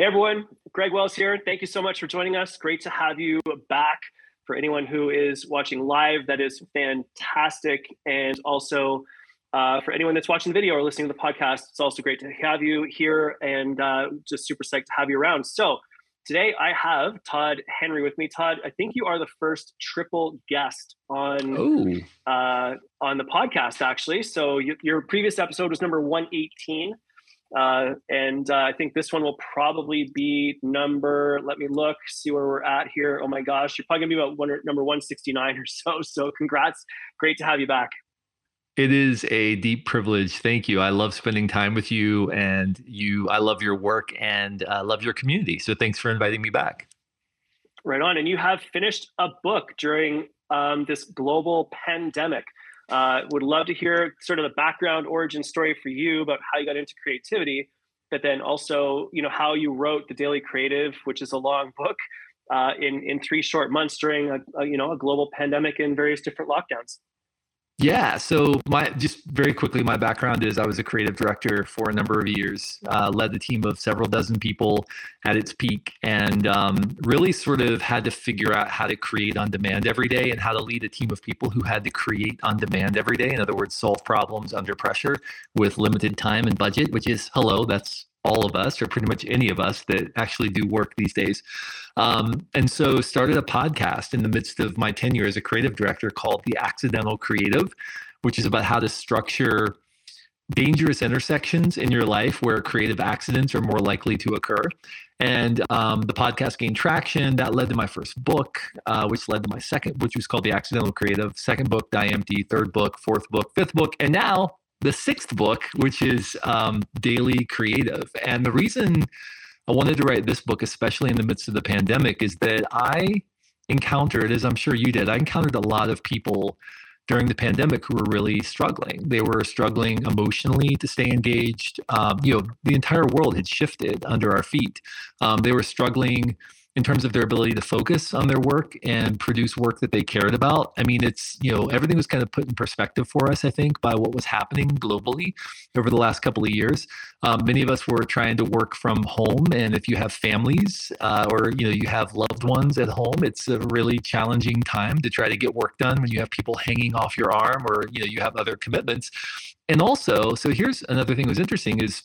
Hey everyone, Greg Wells here. Thank you so much for joining us. Great to have you back. For anyone who is watching live, that is fantastic. And also uh, for anyone that's watching the video or listening to the podcast, it's also great to have you here and uh, just super psyched to have you around. So today I have Todd Henry with me. Todd, I think you are the first triple guest on uh, on the podcast, actually. So you, your previous episode was number 118. Uh, and uh, I think this one will probably be number, let me look, see where we're at here. Oh my gosh, you're probably gonna be about one, number 169 or so. So congrats. Great to have you back. It is a deep privilege. Thank you. I love spending time with you and you, I love your work and uh, love your community. So thanks for inviting me back. Right on. And you have finished a book during um, this global pandemic. Uh, would love to hear sort of the background origin story for you about how you got into creativity, but then also, you know, how you wrote the Daily Creative, which is a long book, uh, in in three short months during a, a you know a global pandemic and various different lockdowns. Yeah. So my just very quickly, my background is I was a creative director for a number of years, uh, led the team of several dozen people at its peak, and um, really sort of had to figure out how to create on demand every day and how to lead a team of people who had to create on demand every day. In other words, solve problems under pressure with limited time and budget, which is hello, that's all of us or pretty much any of us that actually do work these days. Um, and so started a podcast in the midst of my tenure as a creative director called the accidental creative which is about how to structure dangerous intersections in your life where creative accidents are more likely to occur. And um, the podcast gained traction. That led to my first book uh, which led to my second which was called the accidental creative. Second book die empty third book fourth book fifth book and now the sixth book, which is um, Daily Creative. And the reason I wanted to write this book, especially in the midst of the pandemic, is that I encountered, as I'm sure you did, I encountered a lot of people during the pandemic who were really struggling. They were struggling emotionally to stay engaged. Um, you know, the entire world had shifted under our feet. Um, they were struggling in terms of their ability to focus on their work and produce work that they cared about. I mean, it's, you know, everything was kind of put in perspective for us, I think, by what was happening globally over the last couple of years. Um, many of us were trying to work from home. And if you have families uh, or, you know, you have loved ones at home, it's a really challenging time to try to get work done when you have people hanging off your arm or, you know, you have other commitments. And also, so here's another thing that was interesting is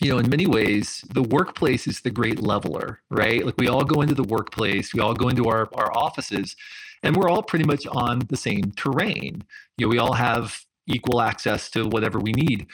you know, in many ways, the workplace is the great leveler, right? Like we all go into the workplace, we all go into our, our offices, and we're all pretty much on the same terrain. You know, we all have equal access to whatever we need.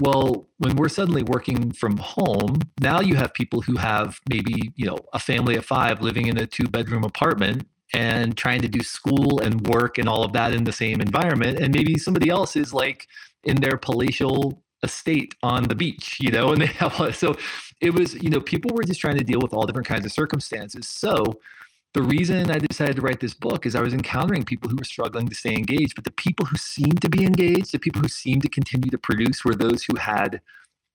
Well, when we're suddenly working from home, now you have people who have maybe, you know, a family of five living in a two bedroom apartment and trying to do school and work and all of that in the same environment. And maybe somebody else is like in their palatial estate on the beach, you know, and they have so it was, you know, people were just trying to deal with all different kinds of circumstances. So the reason I decided to write this book is I was encountering people who were struggling to stay engaged, but the people who seemed to be engaged, the people who seemed to continue to produce were those who had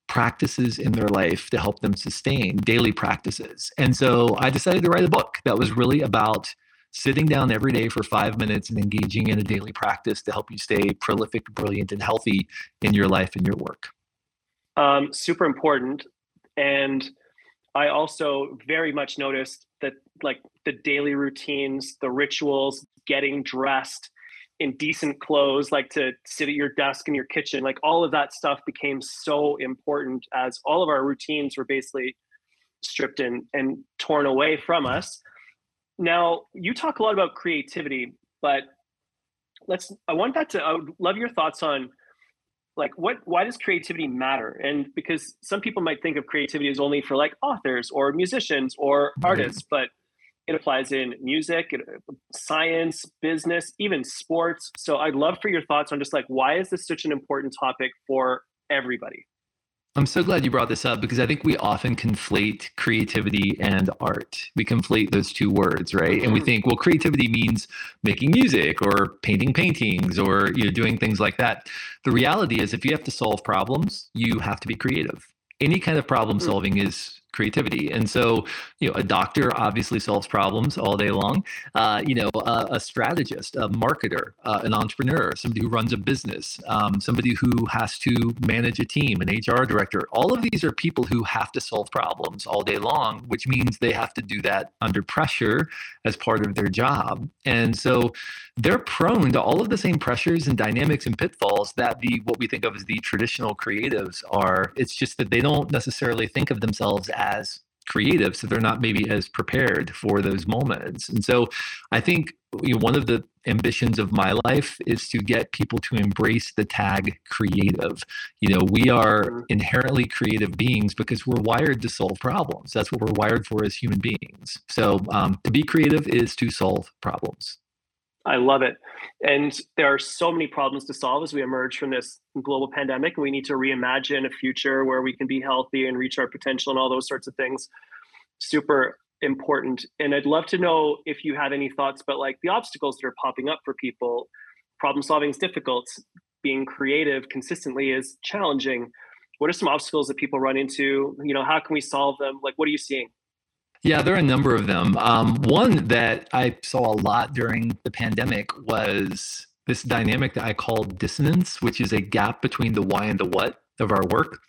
practices in their life to help them sustain daily practices. And so I decided to write a book that was really about sitting down every day for five minutes and engaging in a daily practice to help you stay prolific, brilliant, and healthy in your life and your work. Um, super important. And I also very much noticed that, like, the daily routines, the rituals, getting dressed in decent clothes, like to sit at your desk in your kitchen, like, all of that stuff became so important as all of our routines were basically stripped and, and torn away from us now, you talk a lot about creativity, but let's I want that to I would love your thoughts on like what why does creativity matter? And because some people might think of creativity as only for like authors or musicians or artists, but it applies in music, science, business, even sports. So I'd love for your thoughts on just like why is this such an important topic for everybody? I'm so glad you brought this up because I think we often conflate creativity and art. We conflate those two words, right? And we mm-hmm. think, well, creativity means making music or painting paintings or you know doing things like that. The reality is if you have to solve problems, you have to be creative. Any kind of problem mm. solving is creativity. And so, you know, a doctor obviously solves problems all day long. Uh, you know, a, a, strategist, a marketer, uh, an entrepreneur, somebody who runs a business, um, somebody who has to manage a team, an HR director. All of these are people who have to solve problems all day long, which means they have to do that under pressure as part of their job. And so they're prone to all of the same pressures and dynamics and pitfalls that the what we think of as the traditional creatives are. It's just that they don't necessarily think of themselves as creative so they're not maybe as prepared for those moments. And so i think you know, one of the ambitions of my life is to get people to embrace the tag creative. You know we are mm-hmm. inherently creative beings because we're wired to solve problems. That's what we're wired for as human beings. So um, to be creative is to solve problems I love it. And there are so many problems to solve as we emerge from this global pandemic. We need to reimagine a future where we can be healthy and reach our potential and all those sorts of things. Super important. And I'd love to know if you have any thoughts about like the obstacles that are popping up for people. Problem solving is difficult. Being creative consistently is challenging. What are some obstacles that people run into? You know, how can we solve them? Like, what are you seeing? Yeah, there are a number of them. Um, one that I saw a lot during the pandemic was this dynamic that I call dissonance, which is a gap between the why and the what of our work.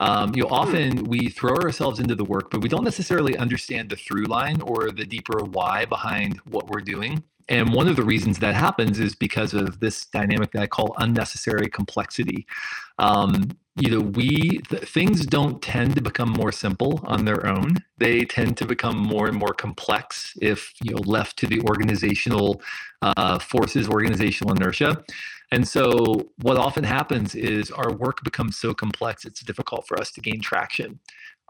Um, you know, often we throw ourselves into the work, but we don't necessarily understand the through line or the deeper why behind what we're doing. And one of the reasons that happens is because of this dynamic that I call unnecessary complexity. Um, you know, we th- things don't tend to become more simple on their own. They tend to become more and more complex if you know left to the organizational uh, forces, organizational inertia. And so, what often happens is our work becomes so complex, it's difficult for us to gain traction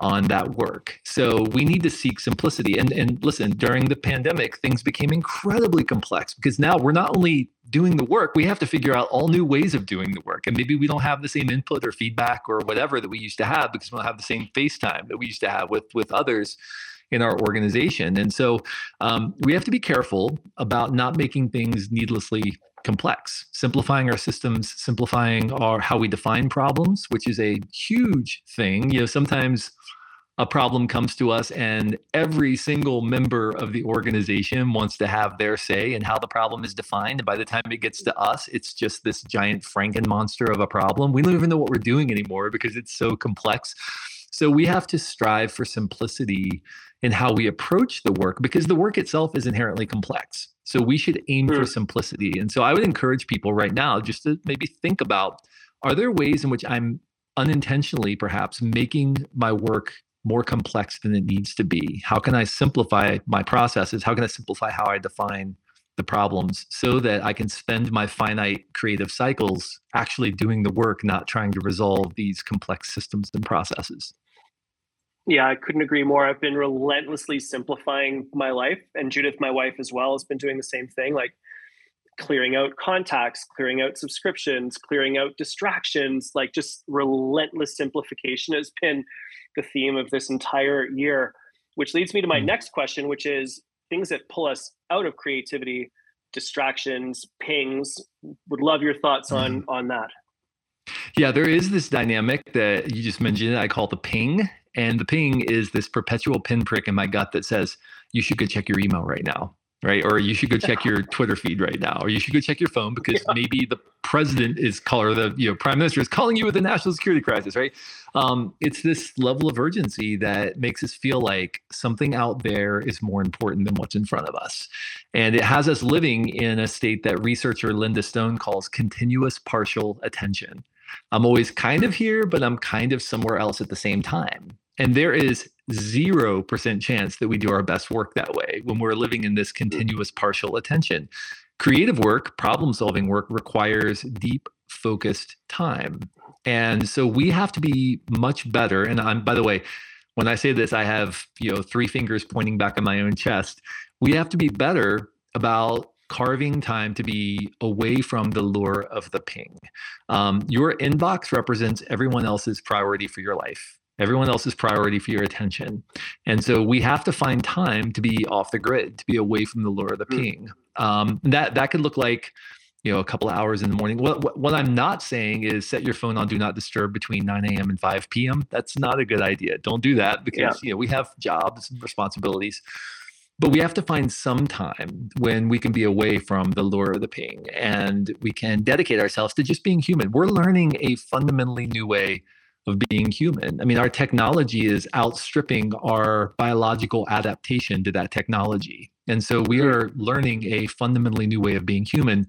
on that work. So we need to seek simplicity. And and listen, during the pandemic, things became incredibly complex because now we're not only doing the work, we have to figure out all new ways of doing the work. And maybe we don't have the same input or feedback or whatever that we used to have because we don't have the same FaceTime that we used to have with with others in our organization. And so um, we have to be careful about not making things needlessly complex simplifying our systems simplifying our how we define problems which is a huge thing you know sometimes a problem comes to us and every single member of the organization wants to have their say in how the problem is defined and by the time it gets to us it's just this giant franken monster of a problem we don't even know what we're doing anymore because it's so complex so we have to strive for simplicity in how we approach the work because the work itself is inherently complex so we should aim for hmm. simplicity. And so I would encourage people right now just to maybe think about are there ways in which I'm unintentionally perhaps making my work more complex than it needs to be? How can I simplify my processes? How can I simplify how I define the problems so that I can spend my finite creative cycles actually doing the work, not trying to resolve these complex systems and processes? Yeah, I couldn't agree more. I've been relentlessly simplifying my life, and Judith, my wife, as well, has been doing the same thing. Like clearing out contacts, clearing out subscriptions, clearing out distractions. Like just relentless simplification has been the theme of this entire year. Which leads me to my mm. next question, which is things that pull us out of creativity, distractions, pings. Would love your thoughts on mm. on that. Yeah, there is this dynamic that you just mentioned. I call the ping. And the ping is this perpetual pinprick in my gut that says, you should go check your email right now. Right. Or you should go check your Twitter feed right now. Or you should go check your phone because yeah. maybe the president is calling or the you know prime minister is calling you with a national security crisis, right? Um, it's this level of urgency that makes us feel like something out there is more important than what's in front of us. And it has us living in a state that researcher Linda Stone calls continuous partial attention. I'm always kind of here, but I'm kind of somewhere else at the same time. And there is 0% chance that we do our best work that way when we're living in this continuous partial attention. Creative work, problem solving work requires deep, focused time. And so we have to be much better. And I'm, by the way, when I say this, I have, you know, three fingers pointing back at my own chest. We have to be better about carving time to be away from the lure of the ping. Um, your inbox represents everyone else's priority for your life everyone else's priority for your attention. And so we have to find time to be off the grid, to be away from the lure of the hmm. ping. Um, that that could look like you know a couple of hours in the morning what, what i'm not saying is set your phone on do not disturb between 9 a.m and 5 p.m that's not a good idea don't do that because yeah. you know we have jobs and responsibilities but we have to find some time when we can be away from the lure of the ping and we can dedicate ourselves to just being human we're learning a fundamentally new way of being human. I mean, our technology is outstripping our biological adaptation to that technology. And so we are learning a fundamentally new way of being human.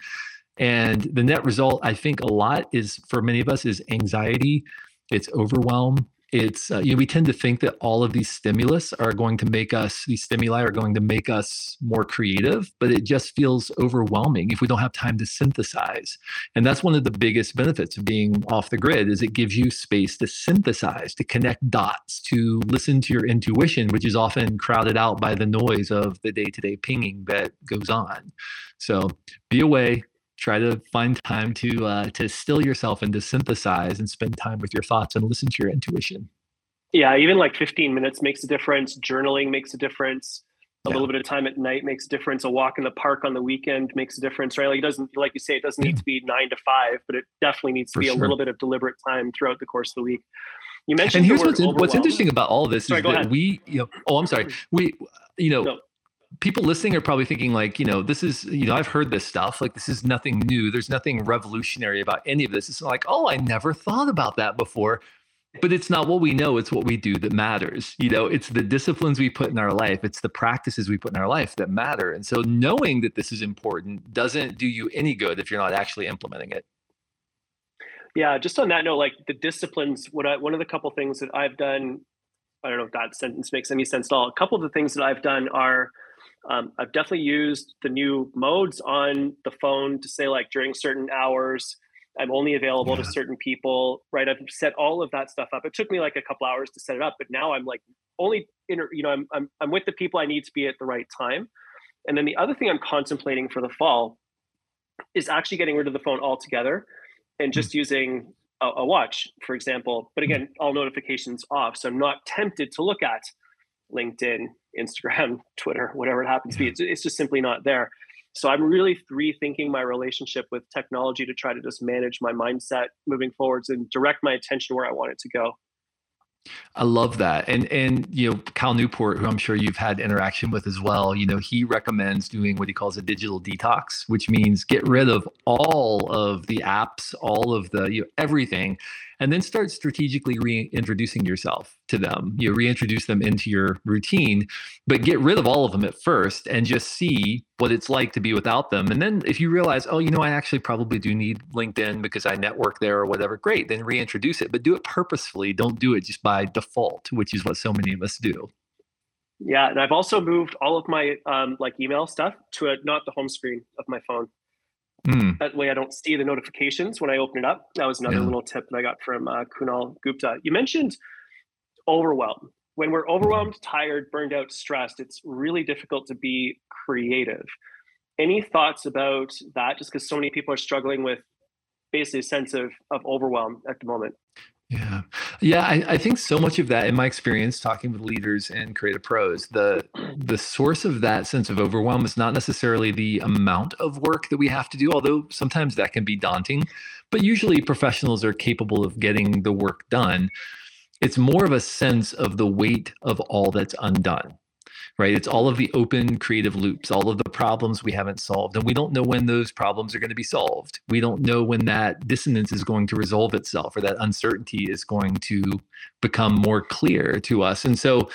And the net result, I think, a lot is for many of us is anxiety, it's overwhelm, it's uh, you know we tend to think that all of these stimulus are going to make us these stimuli are going to make us more creative but it just feels overwhelming if we don't have time to synthesize. And that's one of the biggest benefits of being off the grid is it gives you space to synthesize to connect dots to listen to your intuition which is often crowded out by the noise of the day-to-day pinging that goes on. So be away try to find time to uh, to still yourself and to synthesize and spend time with your thoughts and listen to your intuition. Yeah even like 15 minutes makes a difference. Journaling makes a difference. A yeah. little bit of time at night makes a difference. A walk in the park on the weekend makes a difference right? Like it doesn't like you say it doesn't yeah. need to be nine to five but it definitely needs to For be sure. a little bit of deliberate time throughout the course of the week. You mentioned and here's what's, what's interesting about all this sorry, is that ahead. we you know oh i'm sorry. We you know no people listening are probably thinking like you know this is you know i've heard this stuff like this is nothing new. There's nothing revolutionary about any of this. It's like oh i never thought about that before. But it's not what we know it's what we do that matters you know? It's the disciplines we put in our life it's the practices we put in our life that matter. And so knowing that this is important doesn't do you any good if you're not actually implementing it. Yeah just on that note like the disciplines what I, one of the couple things that i've done i don't know if that sentence makes any sense at all. A couple of the things that i've done are um, I've definitely used the new modes on the phone to say like during certain hours, I'm only available yeah. to certain people, right? I've set all of that stuff up. It took me like a couple hours to set it up, but now I'm like only inter, you know, I'm, I'm, I'm with the people I need to be at the right time. And then the other thing I'm contemplating for the fall is actually getting rid of the phone altogether and hmm. just using a, a, watch, for example. But hmm. again, all notifications off. So I'm not tempted to look at LinkedIn, Instagram, Twitter, whatever it happens to be. It's, it's just simply not there. So I'm really rethinking my relationship with technology to try to just manage my mindset moving forwards and direct my attention where I want it to go. I love that. And and you know, Cal Newport, who I'm sure you've had interaction with as well, you know, he recommends doing what he calls a digital detox, which means get rid of all of the apps, all of the you know, everything and then start strategically reintroducing yourself to them. You reintroduce them into your routine, but get rid of all of them at first and just see what it's like to be without them. And then if you realize, oh, you know, I actually probably do need LinkedIn because I network there or whatever, great, then reintroduce it, but do it purposefully. Don't do it just by default, which is what so many of us do. Yeah, and I've also moved all of my um, like email stuff to a, not the home screen of my phone. Mm. That way, I don't see the notifications when I open it up. That was another yeah. little tip that I got from uh, Kunal Gupta. You mentioned overwhelm. When we're overwhelmed, tired, burned out, stressed, it's really difficult to be creative. Any thoughts about that? Just because so many people are struggling with basically a sense of, of overwhelm at the moment. Yeah. Yeah. I, I, think so much of that in my experience talking with leaders and creative pros, the the source of that sense of overwhelm is not necessarily the amount of work that we have to do, although sometimes that can be daunting. But usually professionals are capable of getting the work done. It's more of a sense of the weight of all that's undone right? It's all of the open creative loops, all of the problems we haven't solved. And we don't know when those problems are going to be solved. We don't know when that dissonance is going to resolve itself or that uncertainty is going to become more clear to us. And so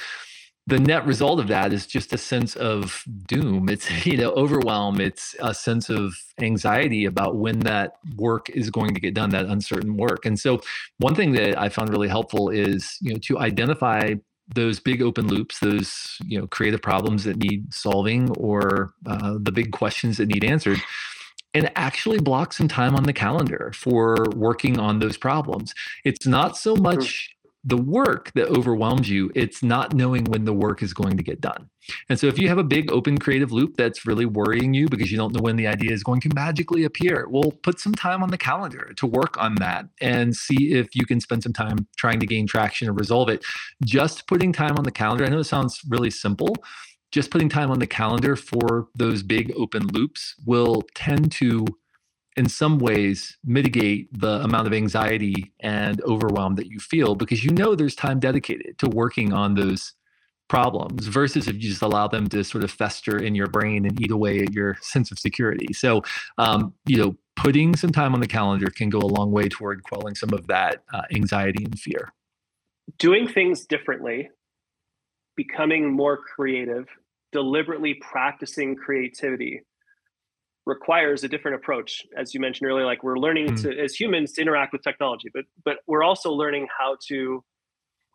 the net result of that is just a sense of doom. It's, you know, overwhelm. It's a sense of anxiety about when that work is going to get done, that uncertain work. And so one thing that I found really helpful is, you know, to identify those big open loops, those you know creative problems that need solving, or uh, the big questions that need answered, and actually block some time on the calendar for working on those problems. It's not so much the work that overwhelms you, it's not knowing when the work is going to get done. And so if you have a big open creative loop that's really worrying you because you don't know when the idea is going to magically appear, well, put some time on the calendar to work on that and see if you can spend some time trying to gain traction and resolve it. Just putting time on the calendar, I know it sounds really simple, just putting time on the calendar for those big open loops will tend to in some ways mitigate the amount of anxiety and overwhelm that you feel because you know there's time dedicated to working on those problems versus if you just allow them to sort of fester in your brain and eat away at your sense of security. So, um, you know, putting some time on the calendar can go a long way toward quelling some of that uh, anxiety and fear. Doing things differently, becoming more creative, deliberately practicing creativity requires a different approach. As you mentioned earlier like we're learning mm. to as humans to interact with technology but but we're also learning how to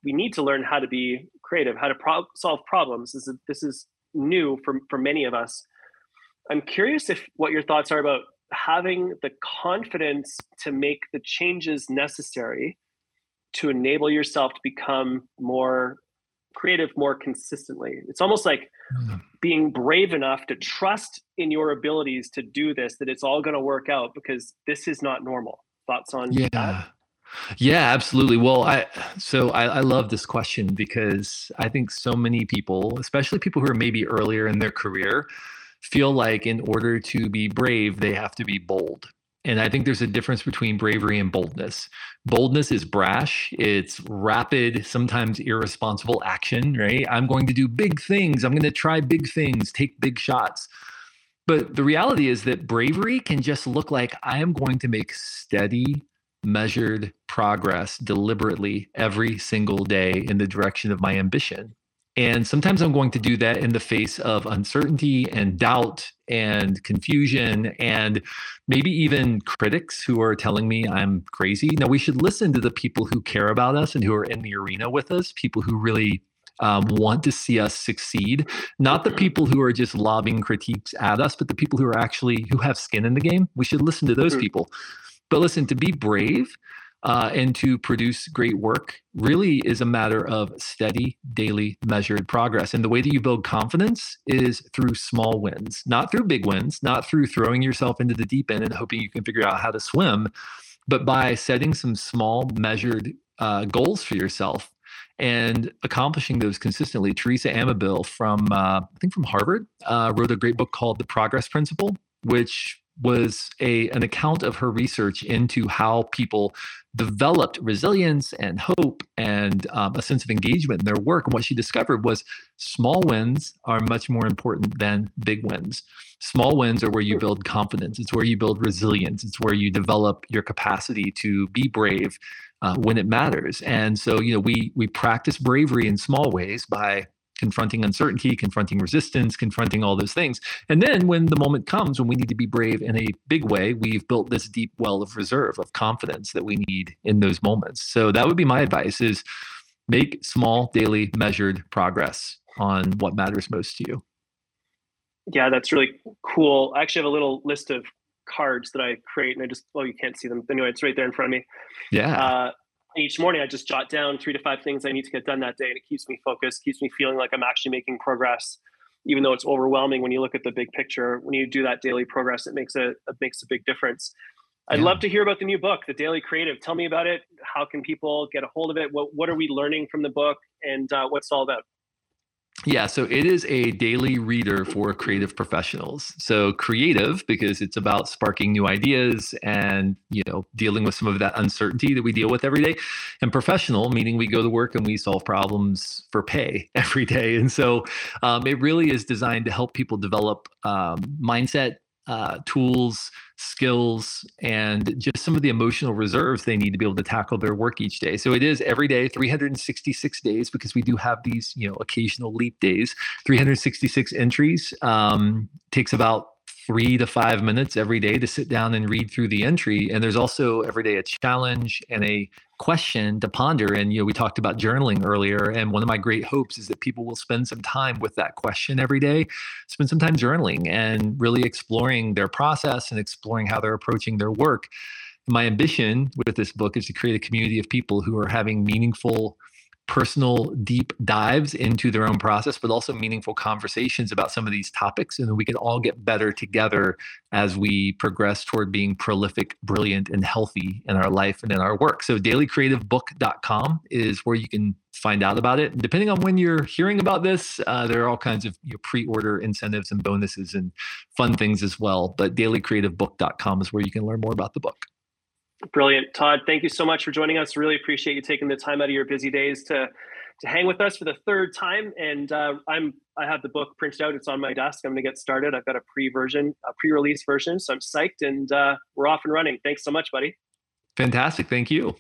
we need to learn how to be creative how to pro- solve problems. This is this is new for for many of us. I'm curious if what your thoughts are about having the confidence to make the changes necessary to enable yourself to become more creative more consistently. It's almost like mm. being brave enough to trust in your abilities to do this, that it's all going to work out because this is not normal. Thoughts on yeah. that? Yeah, absolutely. Well, I so I, I love this question because I think so many people, especially people who are maybe earlier in their career, feel like in order to be brave, they have to be bold. And I think there's a difference between bravery and boldness. Boldness is brash, it's rapid, sometimes irresponsible action, right? I'm going to do big things. I'm going to try big things, take big shots. But the reality is that bravery can just look like I am going to make steady, measured progress deliberately every single day in the direction of my ambition. And sometimes I'm going to do that in the face of uncertainty and doubt and confusion and maybe even critics who are telling me I'm crazy. Now, we should listen to the people who care about us and who are in the arena with us, people who really um, want to see us succeed, not the people who are just lobbing critiques at us, but the people who are actually who have skin in the game. We should listen to those people. But listen, to be brave uh, and to produce great work really is a matter of steady, daily, measured progress. And the way that you build confidence is through small wins, not through big wins, not through throwing yourself into the deep end and hoping you can figure out how to swim, but by setting some small, measured uh, goals for yourself and accomplishing those consistently. Teresa Amabile from, uh, I think from Harvard, uh, wrote a great book called The Progress Principle, which was a an account of her research into how people developed resilience and hope and um, a sense of engagement in their work. And what she discovered was small wins are much more important than big wins. Small wins are where you build confidence. It's where you build resilience. It's where you develop your capacity to be brave uh, when it matters. And so, you know, we we practice bravery in small ways by confronting uncertainty, confronting resistance, confronting all those things. And then when the moment comes when we need to be brave in a big way, we've built this deep well of reserve of confidence that we need in those moments. So that would be my advice is make small daily measured progress on what matters most to you. Yeah, that's really cool. I actually have a little list of cards that I create and I just well you can't see them. Anyway, it's right there in front of me. Yeah. Uh, each morning I just jot down three to five things I need to get done that day, and it keeps me focused, keeps me feeling like I'm actually making progress, even though it's overwhelming when you look at the big picture. When you do that daily progress, it makes a it makes a big difference. I'd yeah. love to hear about the new book, The Daily Creative. Tell me about it. How can people get a hold of it? What what are we learning from the book, and uh, what's all about? Yeah, so it is a daily reader for creative professionals. So creative because it's about sparking new ideas and, you know, dealing with some of that uncertainty that we deal with every day. And professional meaning we go to work and we solve problems for pay every day. And so um, it really is designed to help people develop um, mindset uh, tools, skills, and just some of the emotional reserves they need to be able to tackle their work each day. So it is every day, 366 days, because we do have these, you know, occasional leap days. 366 entries um, takes about three to five minutes every day to sit down and read through the entry. And there's also every day a challenge and a question to ponder. And you know, we talked about journaling earlier, and one of my great hopes is that people will spend some time with that question every day, spend some time journaling and really exploring their process and exploring how they're approaching their work. My ambition with this book is to create a community of people who are having meaningful personal deep dives into their own process, but also meaningful conversations about some of these topics. And we can all get better together as we progress toward being prolific, brilliant, and healthy in our life and in our work. So dailycreativebook.com is where you can find out about it. And depending on when you're hearing about this, uh, there are all kinds of you know, pre-order incentives and bonuses and fun things as well. But dailycreativebook.com is where you can learn more about the book. Brilliant. Todd, thank you so much for joining us. Really appreciate you taking the time out of your busy days to to hang with us for the third time. And uh, I'm I have the book printed out. It's on my desk. I'm going to get started. I've got a pre version, a pre release version, so I'm psyched, and uh, we're off and running. Thanks so much, buddy. Fantastic. Thank you.